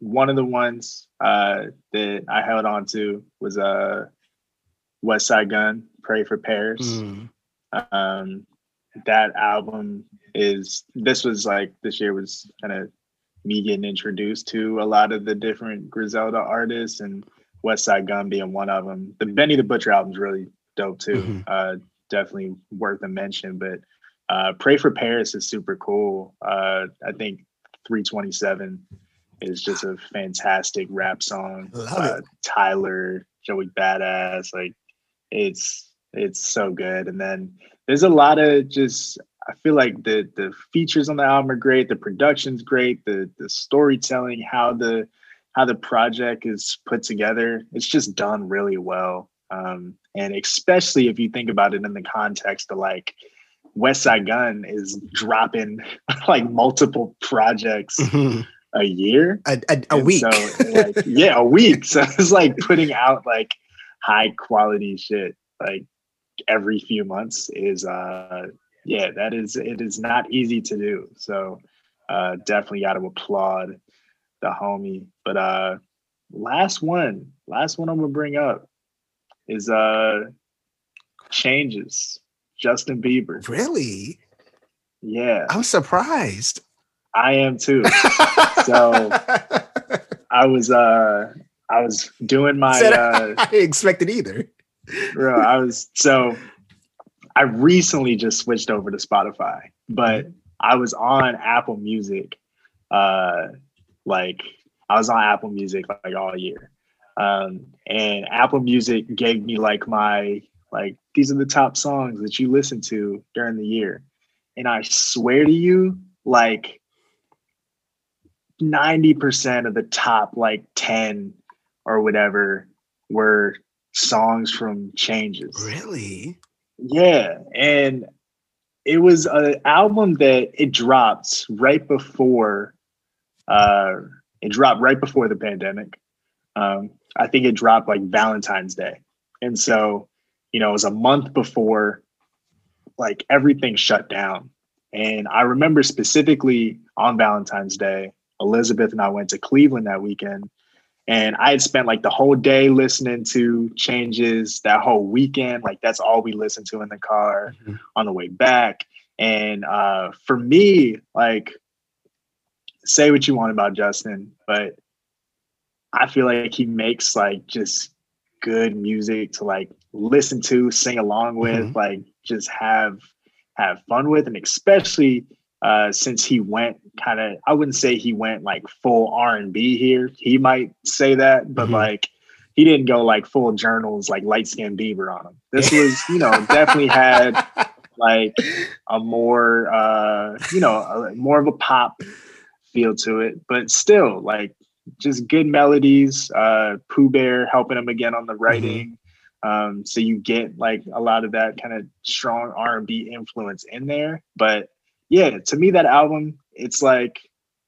one of the ones uh that I held on to was uh Westside Gunn, Pray for Paris. Mm. um that album is this was like this year was kind of me getting introduced to a lot of the different Griselda artists and Westside Gunn being one of them. The Benny the Butcher album is really dope too. Mhm. Uh, definitely worth a mention. But uh, Pray for Paris is super cool. Uh, I think 327 is just a fantastic rap song. Love uh, it. Tyler, Joey Badass, like it's it's so good. And then there's a lot of just I feel like the the features on the album are great, the production's great, the the storytelling, how the how the project is put together, it's just done really well. Um, and especially if you think about it in the context of like Westside Gunn is dropping like multiple projects Mhm. a year. A, a, a week. So like, yeah, a week. So it's like putting out like high quality shit like every few months is uh yeah, that is it is not easy to do. So uh definitely gotta applaud the homie. But uh last one, last one I'm gonna bring up is uh changes. Justin Bieber. really? Yeah, I'm surprised. I am too. So- I was uh I was doing my Said- uh I didn't expect it either. bro, I was so I recently just switched over to Spotify, but I was on Apple Music uh like I was on Apple Music like all year. Um and Apple Music gave me like my like these are the top songs that you listen to during the year. And I swear to you like 90% of the top like 10 or whatever were songs from changes. Really? Yeah, and it was an album that it dropped right before uh it dropped right before the pandemic. Um I think it dropped like Valentine's Day. And so, you know, it was a month before like everything shut down. And I remember specifically on Valentine's Day, Elizabeth and I went to Cleveland that weekend and I had spent like the whole day listening to changes that whole weekend. Like that's all we listened to in the car Mhm. on the way back. And uh, for me, like, say what you want about Justin, but I feel like he makes like just good music to like listen to, sing along with, Mhm. like just have have fun with, and especially uh, since he went kind of I wouldn't say he went like full R and B here. He might say that, but Mhm. like he didn't go like full journals like light skinned Bieber on him. This was, you know, definitely had like a more uh, you know, a, more of a pop feel to it, but still like just good melodies. Uh Pooh Bear helping him again on the mm-hmm. writing. Mm-hmm. Um, so you get like a lot of that kind of strong R and B influence in there. But yeah, to me, that album, it's like,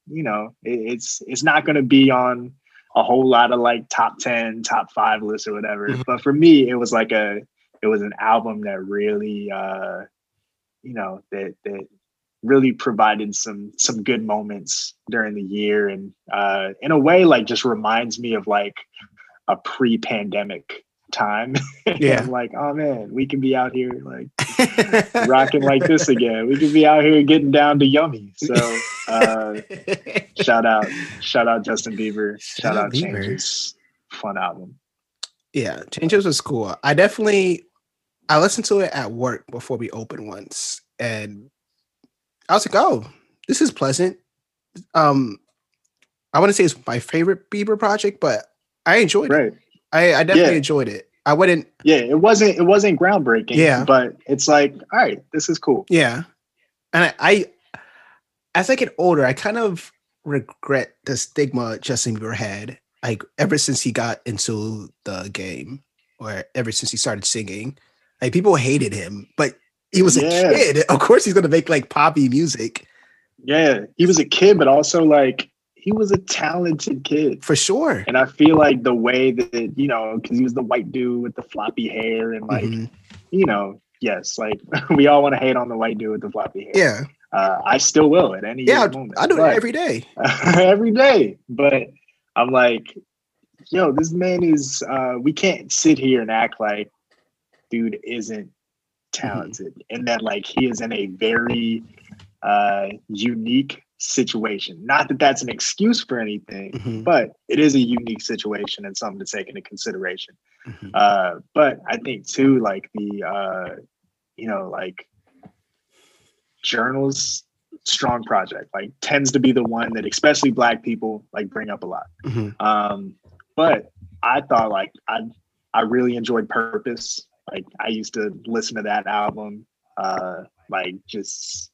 you know, it, it's it's not going to be on a whole lot of like top 10 top five lists or whatever mm-hmm. but for me it was like a it was an album that really uh you know that that really provided some some good moments during the year and uh in a way like just reminds me of like a pre-pandemic time. Yeah. like, oh man, we can be out here like rocking like this again. We can be out here getting down to yummy. So uh shout out, shout out Justin Bieber. Shout, shout out Bieber. Changes. Fun album. Yeah, Changes was cool. I definitely I listened to it at work before we opened once and I was like, oh, this is pleasant. Um I want to say it's my favorite Bieber project, but I enjoyed right. it. I, I definitely yeah. enjoyed it. I wouldn't. Yeah, it wasn't. It wasn't groundbreaking. Yeah, but it's like, all right, this is cool. Yeah, and I, I as I get older, I kind of regret the stigma Justin Bieber had. Like ever since he got into the game, or ever since he started singing, like people hated him, but he was yeah. a kid. Of course, he's gonna make like poppy music. Yeah, he was a kid, but also like he was a talented kid for sure. And I feel like the way that you know, because he was the white dude with the floppy hair and like, mm-hmm. you know, yes, like we all want to hate on the white dude with the floppy hair. Yeah. Uh, I still will at any yeah, moment. I do but, it every day. every day. But I'm like, yo, this man is. Uh, we can't sit here and act like dude isn't mm-hmm. talented, mm-hmm. and that like he is in a very uh, unique situation. Not that that's an excuse for anything, mm-hmm. but it is a unique situation and something to take into consideration. Mm-hmm. Uh, but I think too, like the uh, you know, like journals strong project like tends to be the one that especially black people like bring up a lot mm-hmm. um but i thought like i i really enjoyed purpose like i used to listen to that album uh like just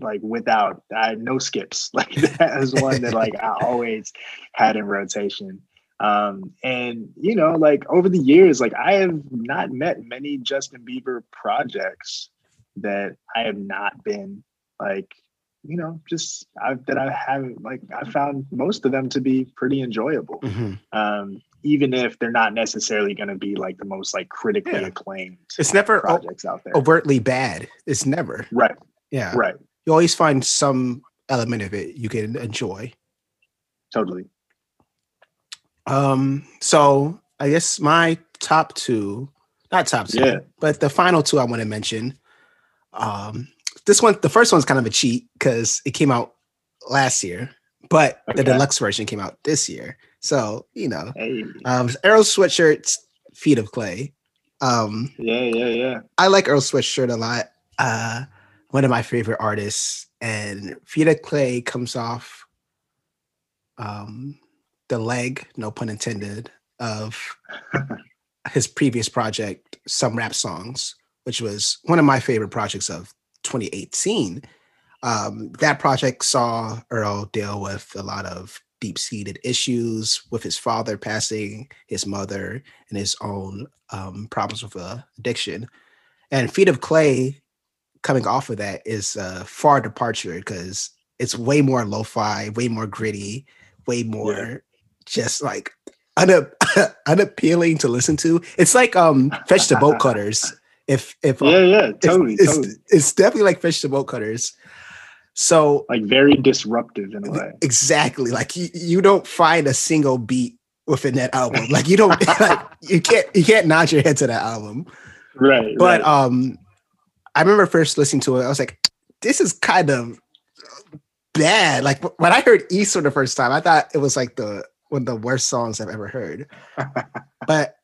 like without I no skips. Like that is one that like I always had in rotation. Um, and you know, like over the years, like I have not met many Justin Bieber projects that I have not been like, you know, just I've that I haven't like I found most of them to be pretty enjoyable. Mm-hmm. Um, even if they're not necessarily going to be like the most like critically yeah. acclaimed. It's never projects o- out there overtly bad. It's never right. Yeah. Right you always find some element of it you can enjoy. Totally. Um, so I guess my top two, not top two, yeah. but the final two I want to mention. Um, this one, the first one's kind of a cheat because it came out last year, but okay. the deluxe version came out this year. So you know, hey. um, Earl Sweatshirt's "Feet of Clay." Um, yeah, yeah, yeah. I like Earl Sweatshirt a lot. Uh, one of my favorite artists. And Feet of Clay comes off um, the leg, no pun intended, of his previous project, Some Rap Songs, which was one of my favorite projects of 2018. Um, that project saw Earl deal with a lot of deep seated issues with his father passing, his mother, and his own um, problems with uh, addiction. And Feet of Clay coming off of that is a far departure because it's way more lo-fi, way more gritty, way more yeah. just like una- unappealing to listen to. It's like um fetch the boat cutters. If if yeah um, yeah totally it's, totally. It's, it's, definitely like fetch the boat cutters. So like very disruptive in a way. Exactly. Like you, you don't find a single beat within that album. Like you don't like you can't you can't nod your head to that album. Right. But right. um I remember first listening to it, I was like, this is kind of bad. Like when I heard East for the first time, I thought it was like the one of the worst songs I've ever heard. but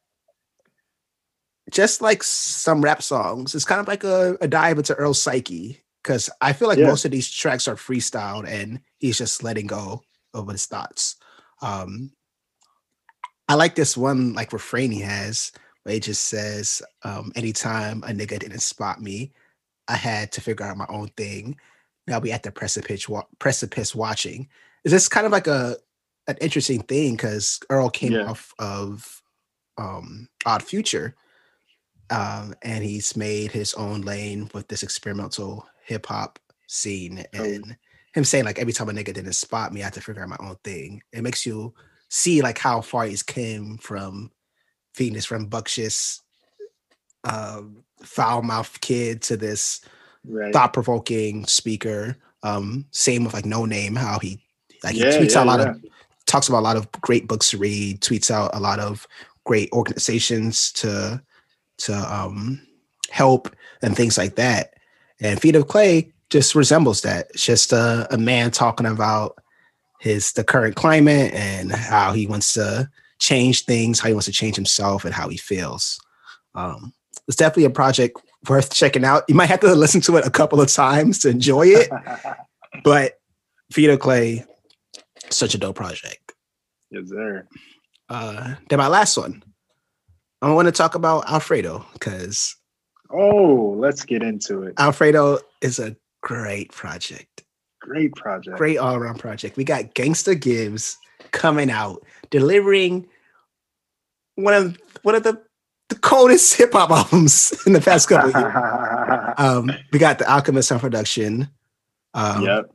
just like some rap songs, it's kind of like a, a dive into Earl's psyche. Cause I feel like yeah. most of these tracks are freestyled and he's just letting go of his thoughts. Um, I like this one like refrain he has where he just says, um, anytime a nigga didn't spot me, I had to figure out my own thing. Now we at the precipice wa- precipice watching. Is this kind of like a an interesting thing because Earl came Yeah. off of um Odd Future. Um, and he's made his own lane with this experimental hip hop scene Oh. and him saying like every time a nigga didn't spot me, I had to figure out my own thing. It makes you see like how far he's came from this rambunctious, um, foul mouthed kid to this Right. thought provoking speaker. Um, same with like Noname, how he like he tweets yeah, out a lot yeah. of talks about a lot of great books to read, tweets out a lot of great organizations to to um help and things like that. And Feet of Clay just resembles that. It's just a, a man talking about his the current climate and how he wants to change things, how he wants to change himself, and how he feels. Um, it's definitely a project worth checking out. You might have to listen to it a couple of times to enjoy it, but Feet Clay, such a dope project. yes, sir. Uh, then my last one, I want to talk about Alfredo because Oh, let's get into it. Alfredo is a great project. Great project. Great all around project. We got Gangsta Gibbs coming out, delivering one of one of the, the coldest hip hop albums in the past couple of years. Um, we got the Alchemist on production. Um, yep.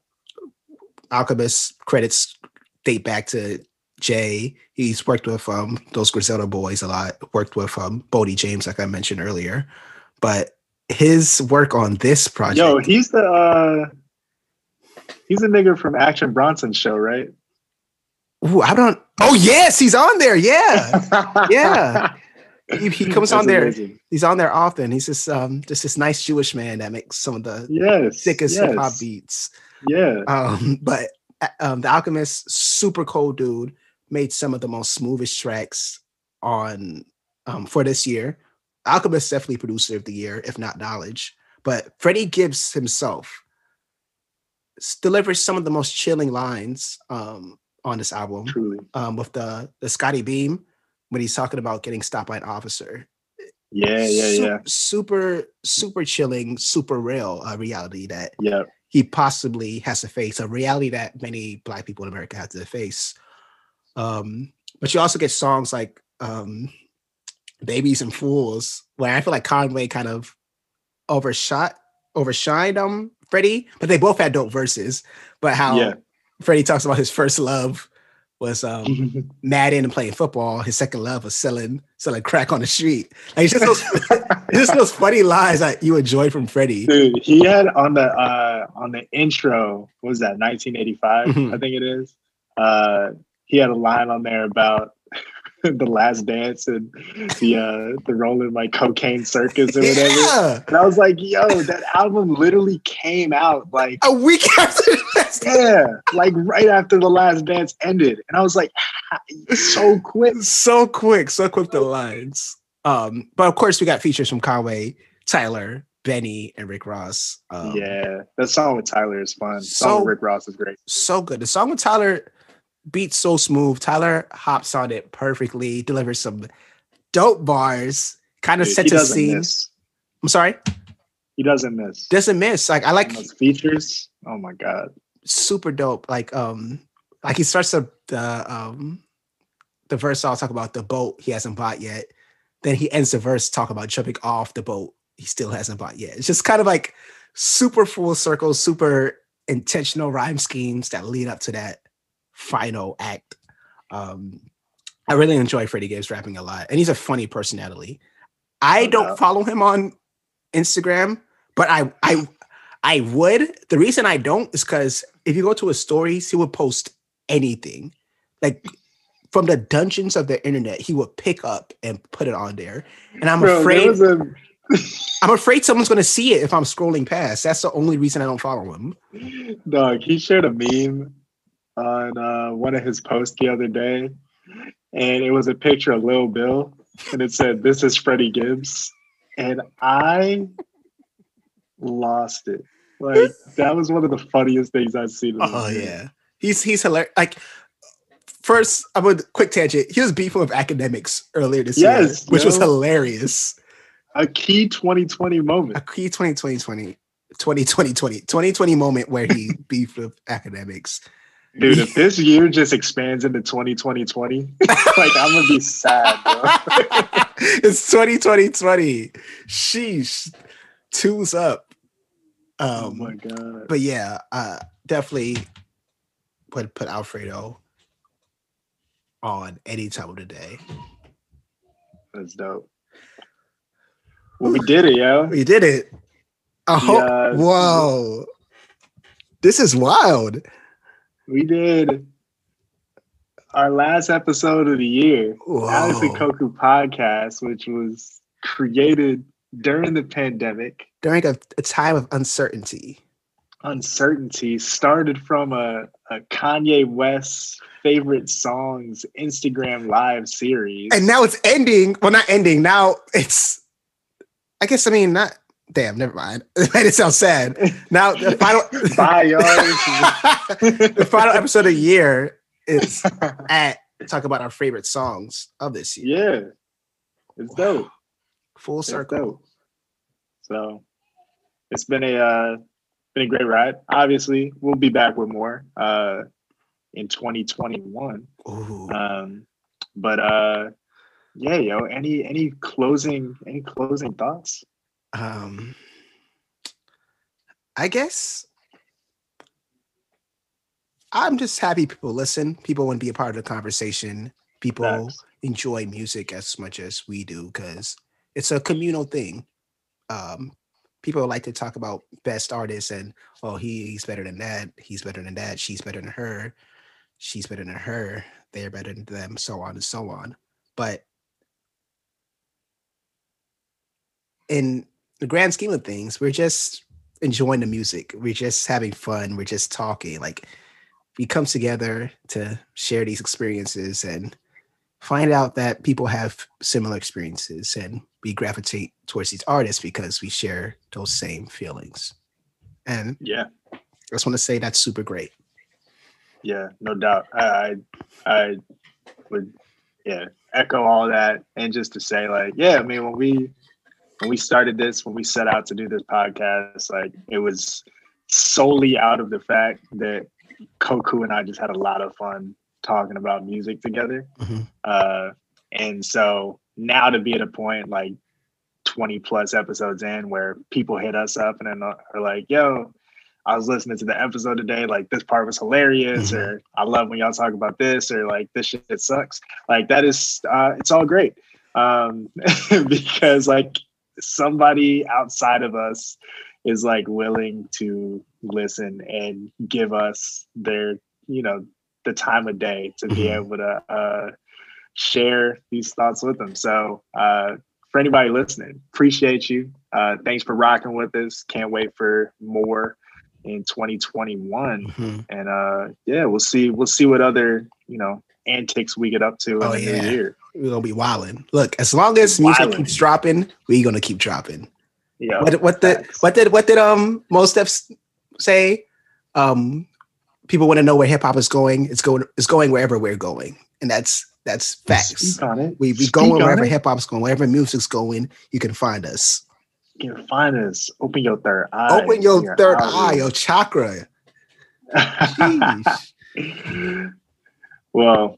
Alchemist credits date back to Jay. He's worked with um those Griselda boys a lot. Worked with um Boldy James, like I mentioned earlier. But his work on this project, Yo, he's the uh he's the nigga from Action Bronson show, right? Ooh, I don't. Oh yes, he's on there. Yeah, Yeah. he, he comes on there. amazing. He's on there often. He's just um just this nice Jewish man that makes some of the Yes. sickest yes. hip hop beats. Yeah. Um, but uh, um, the Alchemist, super cool dude, made some of the most smoothest tracks on um for this year. Alchemist definitely producer of the year, if not knowledge. But Freddie Gibbs himself delivers some of the most chilling lines um on this album. Truly. Um, with the the Scottie Beam when he's talking about getting stopped by an officer. Yeah, yeah, Su- yeah. Super, super chilling, super real uh, reality that yeah. he possibly has to face a reality that many black people in America have to face. Um, but you also get songs like um, "Babies and Fools," where I feel like Conway kind of overshot, overshined um Freddie, but they both had dope verses. But how Yeah. Freddie talks about his first love was um Madden and playing football. His second love was selling selling crack on the street. Like it's just those, just those funny lies that you enjoy from Freddie. Dude, he had on the uh on the intro, what was that, 1985, Mhm. I think it is. Uh he had a line on there about the last dance and the uh the rolling like cocaine circus or whatever. Yeah. And I was like, yo, that album literally came out like a week after the last yeah, like right after the last dance ended. And I was like, so quick. so quick, so quick the lines. Um, but of course we got features from Conway, Tyler, Benny, and Rick Ross. Um, yeah, that song with Tyler is fun. The So- song with Rick Ross is great. so good. The song with Tyler beats so smooth. Tyler hops on it perfectly, delivers some dope bars, kind of sets a scene. miss. I'm sorry, He doesn't miss. doesn't miss. Like I like those features. Oh my god. super dope. Like um, like he starts the the um the verse. I'll talk about the boat he hasn't bought yet. Then he ends the verse talk about jumping off the boat he still hasn't bought yet. It's just kind of like super full circle, super intentional rhyme schemes that lead up to that final act. Um, I really enjoy Freddie Gibbs rapping a lot, and he's a funny personality. I No don't doubt. follow him on Instagram, but I I I would. The reason I don't is because if you go to his stories, he would post anything, like from the dungeons of the internet. He would pick up and put it on there, and I'm Bro, afraid I'm afraid someone's gonna see it if I'm scrolling past. That's the only reason I don't follow him. dog. He shared a meme on uh, one of his posts the other day, and it was a picture of Lil Bill, and it said, "This is Freddie Gibbs," and I lost it. Like that was one of the funniest things I've seen. Oh minute. yeah, he's he's hilarious. Like first, I'm a quick tangent. He was beefing with Akademiks earlier this Yes, year, which was hilarious. A key 2020 moment. A key 2020 2020 2020 moment where he beefed with Akademiks. Dude, if this year just expands into 2020 like I'm gonna be sad, bro. it's 2020 20. Sheesh. Two's up. oh Um, my god. but yeah, uh definitely put put Alfredo on any time of the day. That's dope. Well, we did it, yo. We did it. I hope. Whoa. This is wild. We did our last episode of the year, Alex and Koku podcast, which was created during the pandemic. During a, a time of uncertainty. Uncertainty started from a, a Kanye West favorite songs Instagram live series. And now it's ending. Well, not ending. Now it's I guess I mean not damn, never mind. It made it sound sad. Now the final Bye, y'all. the final episode of the year is at talk about our favorite songs of this year. yeah, it's dope. Full It's circle. dope. So it's been a uh, been a great ride. Obviously, we'll be back with more uh, in 2021. Ooh. Um, but uh, yeah, yo, any any closing any closing thoughts? Um I guess I'm just happy people listen. People want to be a part of the conversation. People enjoy music as much as we do because it's a communal thing. Um, people like to talk about best artists and oh he, he's better than that, he's better than that, she's better than her, she's better than her, they're better than them, so on and so on. But in the grand scheme of things, we're just enjoying the music. We're just having fun. We're just talking. Like we come together to share these experiences and find out that people have similar experiences and we gravitate towards these artists because we share those same feelings. And Yeah, I just want to say that's super great. yeah, no doubt. I I, I would yeah echo all that, and just to say like yeah, I mean when we when we started this, when we set out to do this podcast, like it was solely out of the fact that Koku and I just had a lot of fun talking about music together. Mhm. Uh, and so now to be at a point like 20 plus episodes in where people hit us up and then are like, yo, I was listening to the episode today, like this part was hilarious, Mhm. or I love when y'all talk about this, or like this shit sucks. Like that is uh it's all great. Um because like somebody outside of us is like willing to listen and give us their, you know, the time of day to be Mhm. able to uh share these thoughts with them. So uh for anybody listening, appreciate you. Uh thanks for rocking with us. Can't wait for more in 2021 Mhm. and uh yeah we'll see we'll see what other you know antics we get up to in Oh, the yeah. new year We're gonna be wilding. Look, as long as music Wildin'. keeps dropping, we're gonna keep dropping. yeah what what did what did what did um Mos Def say? Um people want to know where hip hop is going. It's going it's going wherever we're going. And that's that's facts. We we going wherever hip hop's going, wherever music's going, you can find us. you can find us open your third eye Open your You're third out eye, your chakra. Well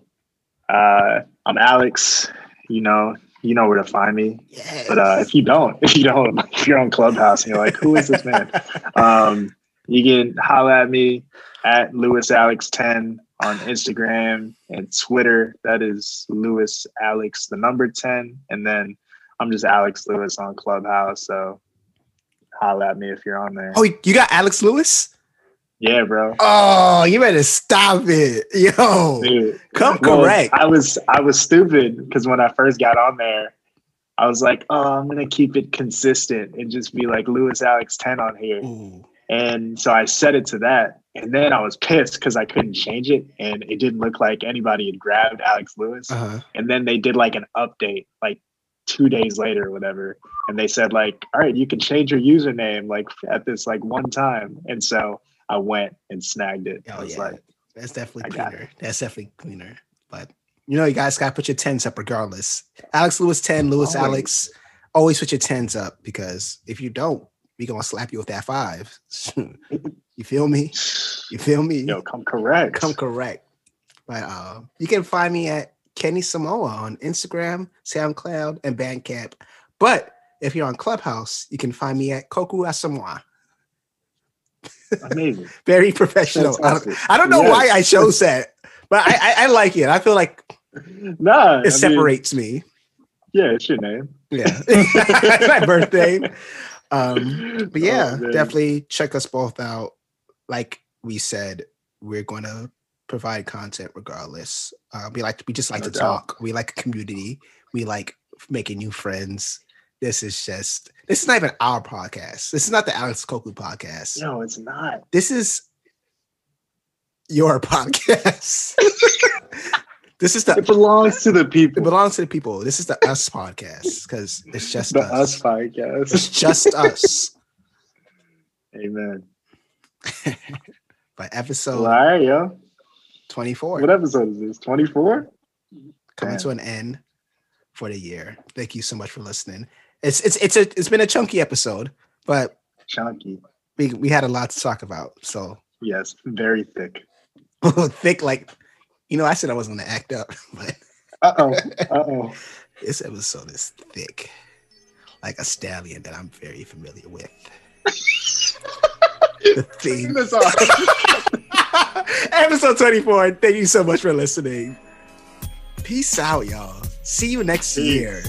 uh i'm alex. You know you know where to find me. Yes. but uh if you don't if you don't if you're on clubhouse and you're like who is this man? Um you can holla at me at lewis alex 10 on instagram and twitter. That is lewis alex the number 10 and then i'm just alex lewis on clubhouse. So holla at me if you're on there. Oh, you got Alex Lewis? Yeah bro Oh, you better stop it. Yo, Dude, come well, correct. i was i was stupid because when i first got on there i was like oh i'm gonna keep it consistent and just be like lewis alex 10 on here Ooh. And so I set it to that. And then I was pissed because I couldn't change it. And it didn't look like anybody had grabbed Alex Lewis. Uh-huh. And then they did like an update like two days later or whatever. And they said, like, all right, you can change your username like at this like one time. And so I went and snagged it. I Oh was yeah. like, That's definitely I cleaner. That's definitely cleaner. But you know, you guys got to put your tens up regardless. Alex Lewis ten, Lewis Always. Alex. Always put your tens up because if you don't, we gonna slap you with that five. you feel me? You feel me? Yo, come correct. Come correct. But uh, you can find me at Kenny Samoa on Instagram, SoundCloud, and Bandcamp. But if you're on Clubhouse, you can find me at Koku Asamoah. Amazing. Very professional. I don't, Fantastic. I don't know Yes. why I chose that, but I, I, I like it. I feel like Nah, I it mean, separates me. yeah, it's your name. Yeah. It's my birthday. Um, but yeah, Oh, definitely check us both out. Like we said, we're gonna provide content regardless. Uh, we like we just like No to doubt. talk. We like community. We like making new friends. This is just this is not even our podcast. This is not the Alex Cokley podcast. No, it's not. This is your podcast. this is the It belongs to the people. it belongs to the people. This is the us podcast because it's just The us. Us podcast. It's just us. Amen. By episode Well, all right, yo. 24, What episode is this? 24? coming Damn. to an end for the year. Thank you so much for listening. It's it's it's a it's been a chunky episode, but Chunky. we we had a lot to talk about. So Yes, very thick. thick, like you know, I said I wasn't gonna act up, but Uh oh. Uh oh. this episode is thick, like a stallion that I'm very familiar with. the theme. Episode 24. Thank you so much for listening. Peace out, y'all. See you next Peace. year.